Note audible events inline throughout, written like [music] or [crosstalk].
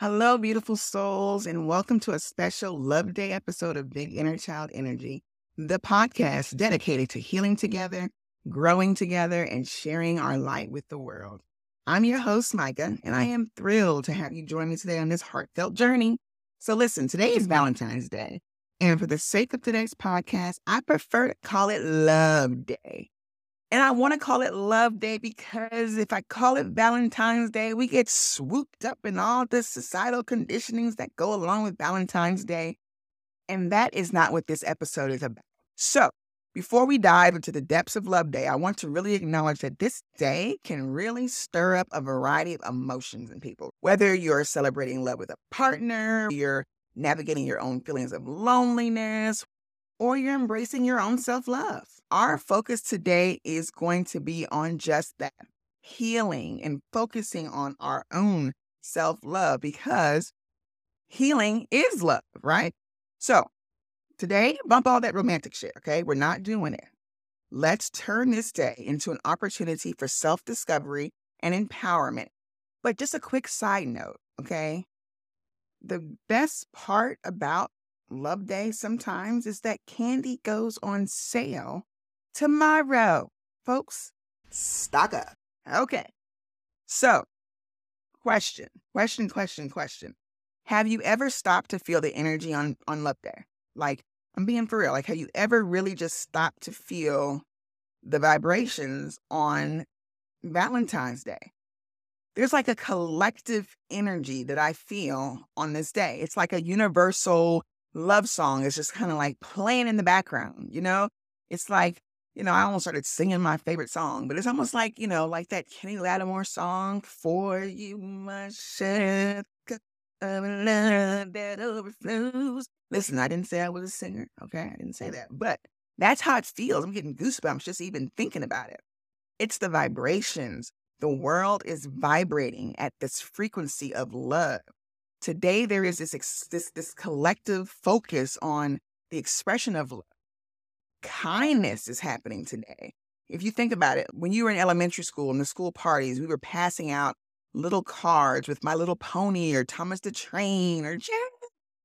Hello, beautiful souls, and welcome to a special Love Day episode of Big Inner Child Energy, the podcast dedicated to healing together, growing together, and sharing our light with the world. I'm your host, Mikah, and I am thrilled to have you join me today on this heartfelt journey. So, listen, today is Valentine's Day, and for the sake of today's podcast, I prefer to call it Love Day. And I want to call it Love Day because if I call it Valentine's Day, we get swooped up in all the societal conditionings that go along with Valentine's Day. And that is not what this episode is about. So, before we dive into the depths of Love Day, I want to really acknowledge that this day can really stir up a variety of emotions in people. Whether you're celebrating love with a partner, you're navigating your own feelings of loneliness, or you're embracing your own self love. Our focus today is going to be on just that healing and focusing on our own self love because healing is love, right? So today, bump all that romantic shit, okay? We're not doing it. Let's turn this day into an opportunity for self discovery and empowerment. But just a quick side note, okay? The best part about Love Day sometimes is that candy goes on sale tomorrow. Folks, stock up. Okay. So, question, question, question, question. Have you ever stopped to feel the energy on, on Love Day? Like, I'm being for real. Like, have you ever really just stopped to feel the vibrations on Valentine's Day? There's like a collective energy that I feel on this day. It's like a universal love song It's just kind of like playing in the background, you know? It's like, you know, I almost started singing my favorite song, but it's almost like, you know, like that Kenny Lattimore song, For You My Share love that overflows. Listen, I didn't say I was a singer, okay? I didn't say that, but that's how it feels. I'm getting goosebumps just even thinking about it. It's the vibrations. The world is vibrating at this frequency of love. Today, there is this, this, this collective focus on the expression of love. Kindness is happening today. If you think about it, when you were in elementary school and the school parties, we were passing out little cards with My Little Pony or Thomas the Train or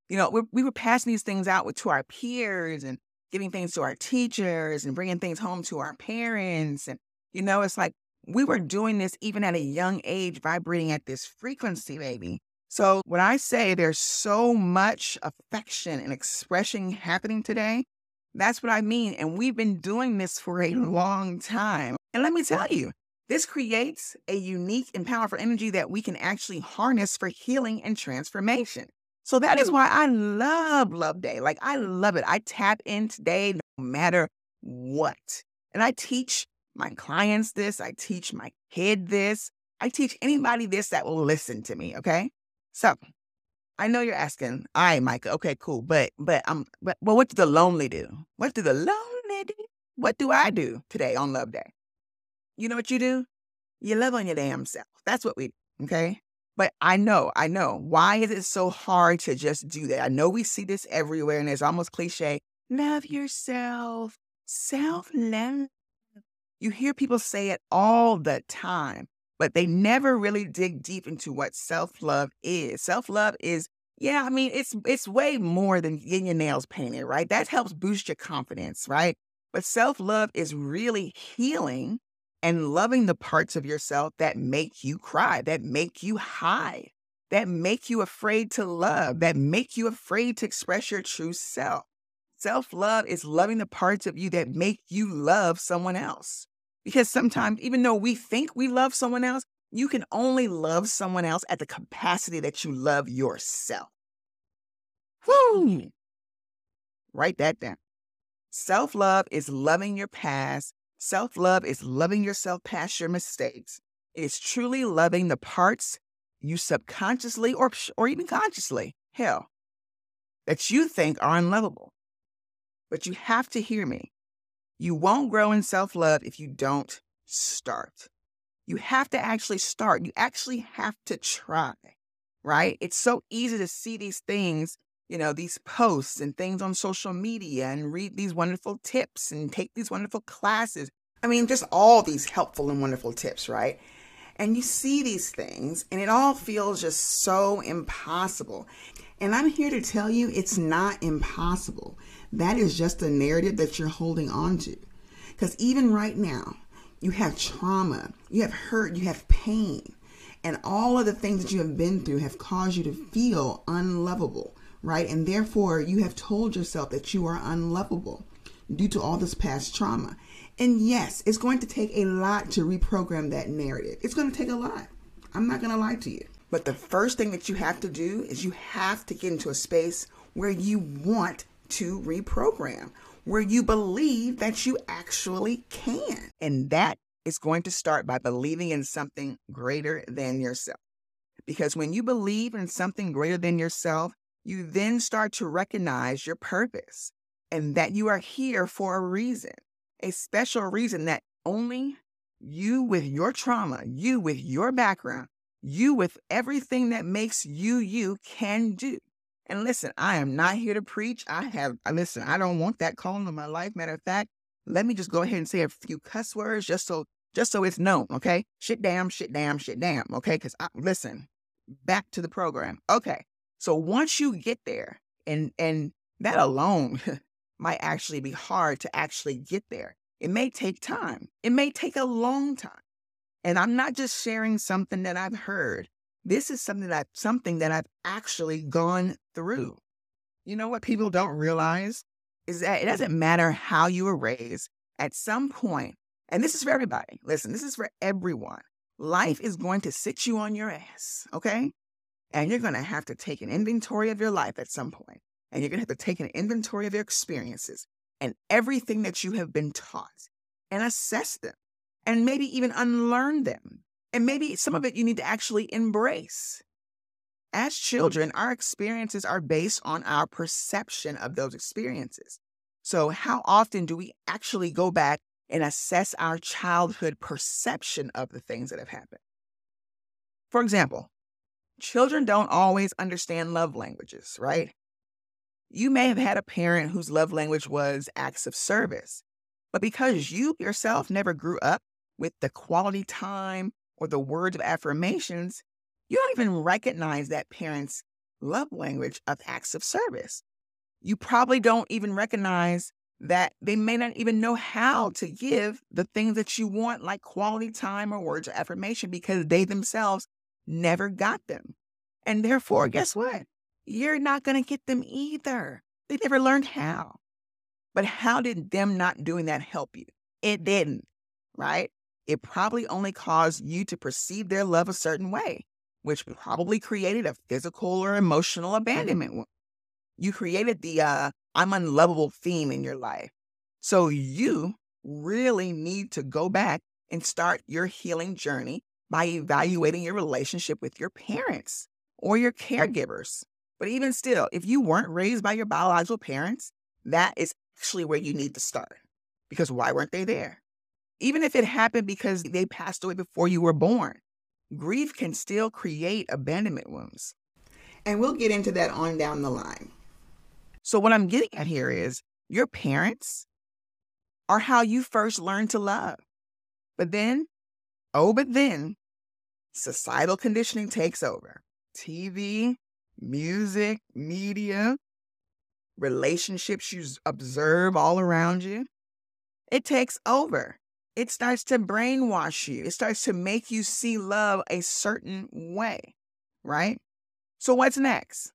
you know, we, we were passing these things out with, to our peers and giving things to our teachers and bringing things home to our parents. And, you know, it's like we were doing this even at a young age, vibrating at this frequency, baby. So when I say there's so much affection and expression happening today, that's what I mean. And we've been doing this for a long time. And let me tell you, this creates a unique and powerful energy that we can actually harness for healing and transformation. So that is why I love Love Day. Like, I love it. I tap in today no matter what. And I teach my clients this, I teach my kid this, I teach anybody this that will listen to me. Okay. So I know you're asking, all right, Mikah, okay, cool. But but um but well, what do the lonely do? What do the lonely do? What do I do today on Love Day? You know what you do? You love on your damn self. That's what we do. Okay. But I know, I know. Why is it so hard to just do that? I know we see this everywhere and it's almost cliche. Love yourself. Self love. You hear people say it all the time but they never really dig deep into what self-love is. Self-love is yeah, I mean, it's it's way more than getting your nails painted, right? That helps boost your confidence, right? But self-love is really healing and loving the parts of yourself that make you cry, that make you hide, that make you afraid to love, that make you afraid to express your true self. Self love is loving the parts of you that make you love someone else. Because sometimes, even though we think we love someone else, you can only love someone else at the capacity that you love yourself. Hmm. Whoo! Write that down. Self love is loving your past. Self love is loving yourself past your mistakes. It is truly loving the parts you subconsciously or, or even consciously, hell, that you think are unlovable. But you have to hear me. You won't grow in self love if you don't start. You have to actually start. You actually have to try, right? It's so easy to see these things, you know, these posts and things on social media and read these wonderful tips and take these wonderful classes. I mean, just all these helpful and wonderful tips, right? And you see these things, and it all feels just so impossible. And I'm here to tell you it's not impossible. That is just a narrative that you're holding on to. Because even right now, you have trauma, you have hurt, you have pain. And all of the things that you have been through have caused you to feel unlovable, right? And therefore, you have told yourself that you are unlovable due to all this past trauma. And yes, it's going to take a lot to reprogram that narrative. It's going to take a lot. I'm not going to lie to you. But the first thing that you have to do is you have to get into a space where you want to reprogram, where you believe that you actually can. And that is going to start by believing in something greater than yourself. Because when you believe in something greater than yourself, you then start to recognize your purpose and that you are here for a reason, a special reason that only you, with your trauma, you, with your background, you, with everything that makes you, you can do. And listen, I am not here to preach. I have, listen, I don't want that calling in my life. Matter of fact, let me just go ahead and say a few cuss words just so just so it's known, okay? Shit damn, shit damn, shit damn, okay? Because I listen, back to the program. Okay. So once you get there, and and that alone [laughs] might actually be hard to actually get there. It may take time. It may take a long time. And I'm not just sharing something that I've heard. This is something that something that I've actually gone through. You know what people don't realize is that it doesn't matter how you were raised. At some point, and this is for everybody. Listen, this is for everyone. Life is going to sit you on your ass, okay? And you're going to have to take an inventory of your life at some. And you're going to have to take an inventory of your experiences and everything that you have been taught and assess them and maybe even unlearn them. And maybe some of it you need to actually embrace. As children, our experiences are based on our perception of those experiences. So, how often do we actually go back and assess our childhood perception of the things that have happened. For example, children don't always understand love languages, right? You may have had a parent whose love language was acts of service, but because you yourself never grew up with the quality time or the words of affirmations, you don't even recognize that parent's love language of acts of service. You probably don't even recognize that they may not even know how to give the things that you want, like quality time or words of affirmation, because they themselves never got them. And therefore, guess what? You're not going to get them either. They never learned how. But how did them not doing that help you? It didn't, right? It probably only caused you to perceive their love a certain way, which probably created a physical or emotional abandonment. You created the uh, I'm unlovable theme in your life. So you really need to go back and start your healing journey by evaluating your relationship with your parents or your caregivers. But even still, if you weren't raised by your biological parents, that is actually where you need to start. Because why weren't they there? Even if it happened because they passed away before you were born, grief can still create abandonment wounds. And we'll get into that on down the line. So, what I'm getting at here is your parents are how you first learned to love. But then, oh, but then societal conditioning takes over. TV, music, media, relationships you observe all around you. It takes over. It starts to brainwash you. It starts to make you see love a certain way, right? So, what's next?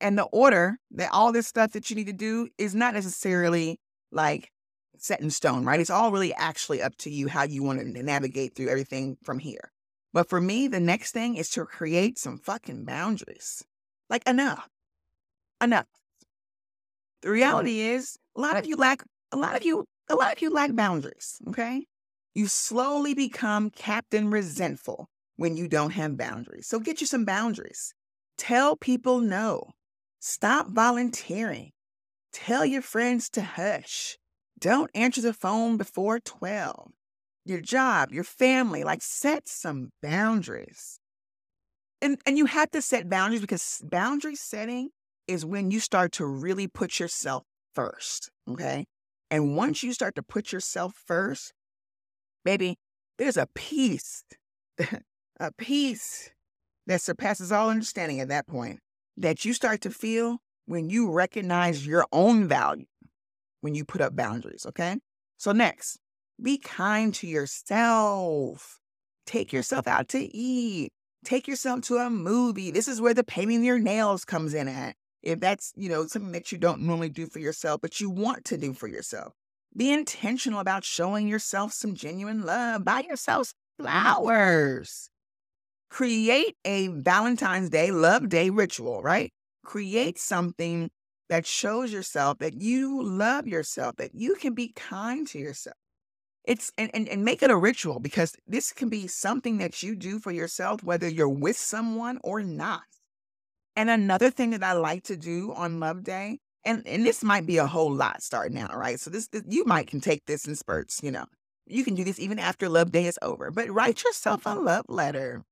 And the order that all this stuff that you need to do is not necessarily like set in stone, right? It's all really actually up to you how you want to navigate through everything from here. But for me, the next thing is to create some fucking boundaries. Like enough. Enough. The reality is a lot of you lack a lot of you a lot of you lack boundaries, okay? You slowly become captain resentful when you don't have boundaries. So get you some boundaries. Tell people no. Stop volunteering. Tell your friends to hush. Don't answer the phone before 12. Your job, your family, like set some boundaries. And, and you have to set boundaries because boundary setting is when you start to really put yourself first. Okay. And once you start to put yourself first, baby, there's a peace [laughs] a peace that surpasses all understanding at that point that you start to feel when you recognize your own value when you put up boundaries. Okay. So, next, be kind to yourself. Take yourself out to eat. Take yourself to a movie. This is where the painting your nails comes in at. If that's, you know, something that you don't normally do for yourself, but you want to do for yourself. Be intentional about showing yourself some genuine love. Buy yourself flowers. Create a Valentine's Day love day ritual, right? Create something that shows yourself that you love yourself, that you can be kind to yourself. It's and, and, and make it a ritual because this can be something that you do for yourself, whether you're with someone or not. And another thing that I like to do on Love Day, and, and this might be a whole lot starting out, right? So this, this you might can take this in spurts, you know. You can do this even after Love Day is over, but write yourself a love letter.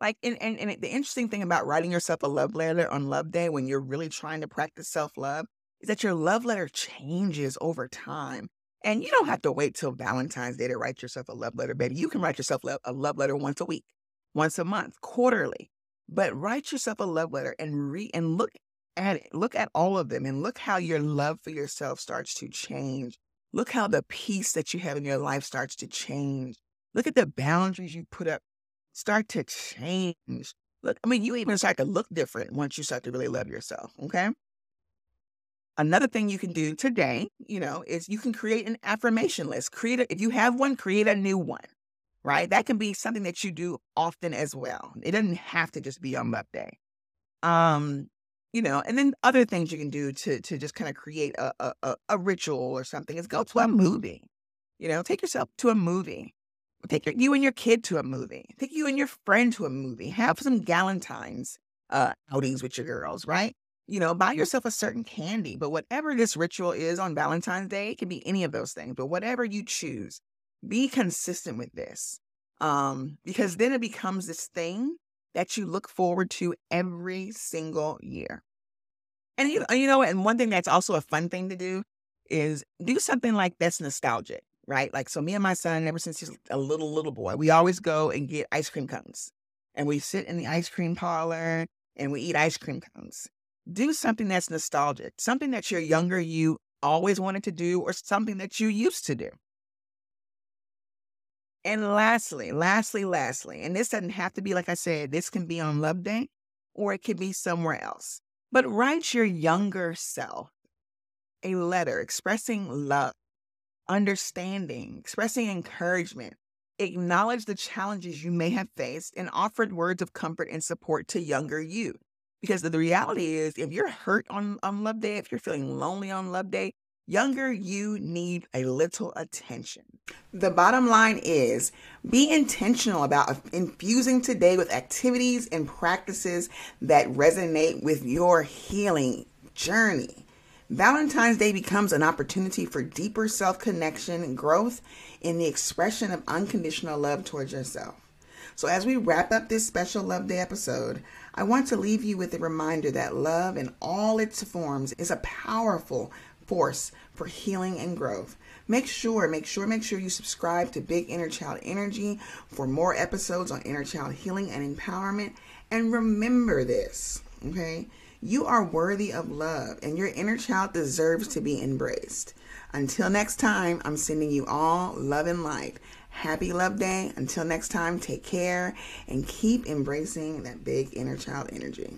Like, and, and, and the interesting thing about writing yourself a love letter on Love Day when you're really trying to practice self love is that your love letter changes over time. And you don't have to wait till Valentine's Day to write yourself a love letter, baby. You can write yourself a love letter once a week, once a month, quarterly. But write yourself a love letter and read and look at it. Look at all of them and look how your love for yourself starts to change. Look how the peace that you have in your life starts to change. Look at the boundaries you put up start to change. Look, I mean, you even start to look different once you start to really love yourself. Okay. Another thing you can do today, you know, is you can create an affirmation list. Create a, if you have one, create a new one, right? That can be something that you do often as well. It doesn't have to just be on Love Day. Um, you know, and then other things you can do to to just kind of create a, a a ritual or something is go to a movie. You know, take yourself to a movie. Take your, you and your kid to a movie. Take you and your friend to a movie. Have some Galentine's uh, outings with your girls, right? You know, buy yourself a certain candy. But whatever this ritual is on Valentine's Day, it can be any of those things. But whatever you choose, be consistent with this. Um, because then it becomes this thing that you look forward to every single year. And you, you know, and one thing that's also a fun thing to do is do something like that's nostalgic right? Like, so me and my son, ever since he's a little, little boy, we always go and get ice cream cones. And we sit in the ice cream parlor and we eat ice cream cones. Do something that's nostalgic, something that your younger you always wanted to do, or something that you used to do. And lastly, lastly, lastly, and this doesn't have to be, like I said, this can be on Love Day or it could be somewhere else. But write your younger self a letter expressing love understanding, expressing encouragement, acknowledge the challenges you may have faced, and offered words of comfort and support to younger you. Because the reality is, if you're hurt on, on Love Day, if you're feeling lonely on Love Day, younger you need a little attention. The bottom line is be intentional about infusing today with activities and practices that resonate with your healing journey. Valentine's Day becomes an opportunity for deeper self connection, and growth, in the expression of unconditional love towards yourself. So, as we wrap up this special Love Day episode, I want to leave you with a reminder that love in all its forms is a powerful force for healing and growth. Make sure, make sure, make sure you subscribe to Big Inner Child Energy for more episodes on inner child healing and empowerment. And remember this, okay? You are worthy of love, and your inner child deserves to be embraced. Until next time, I'm sending you all love and light. Happy Love Day. Until next time, take care and keep embracing that big inner child energy.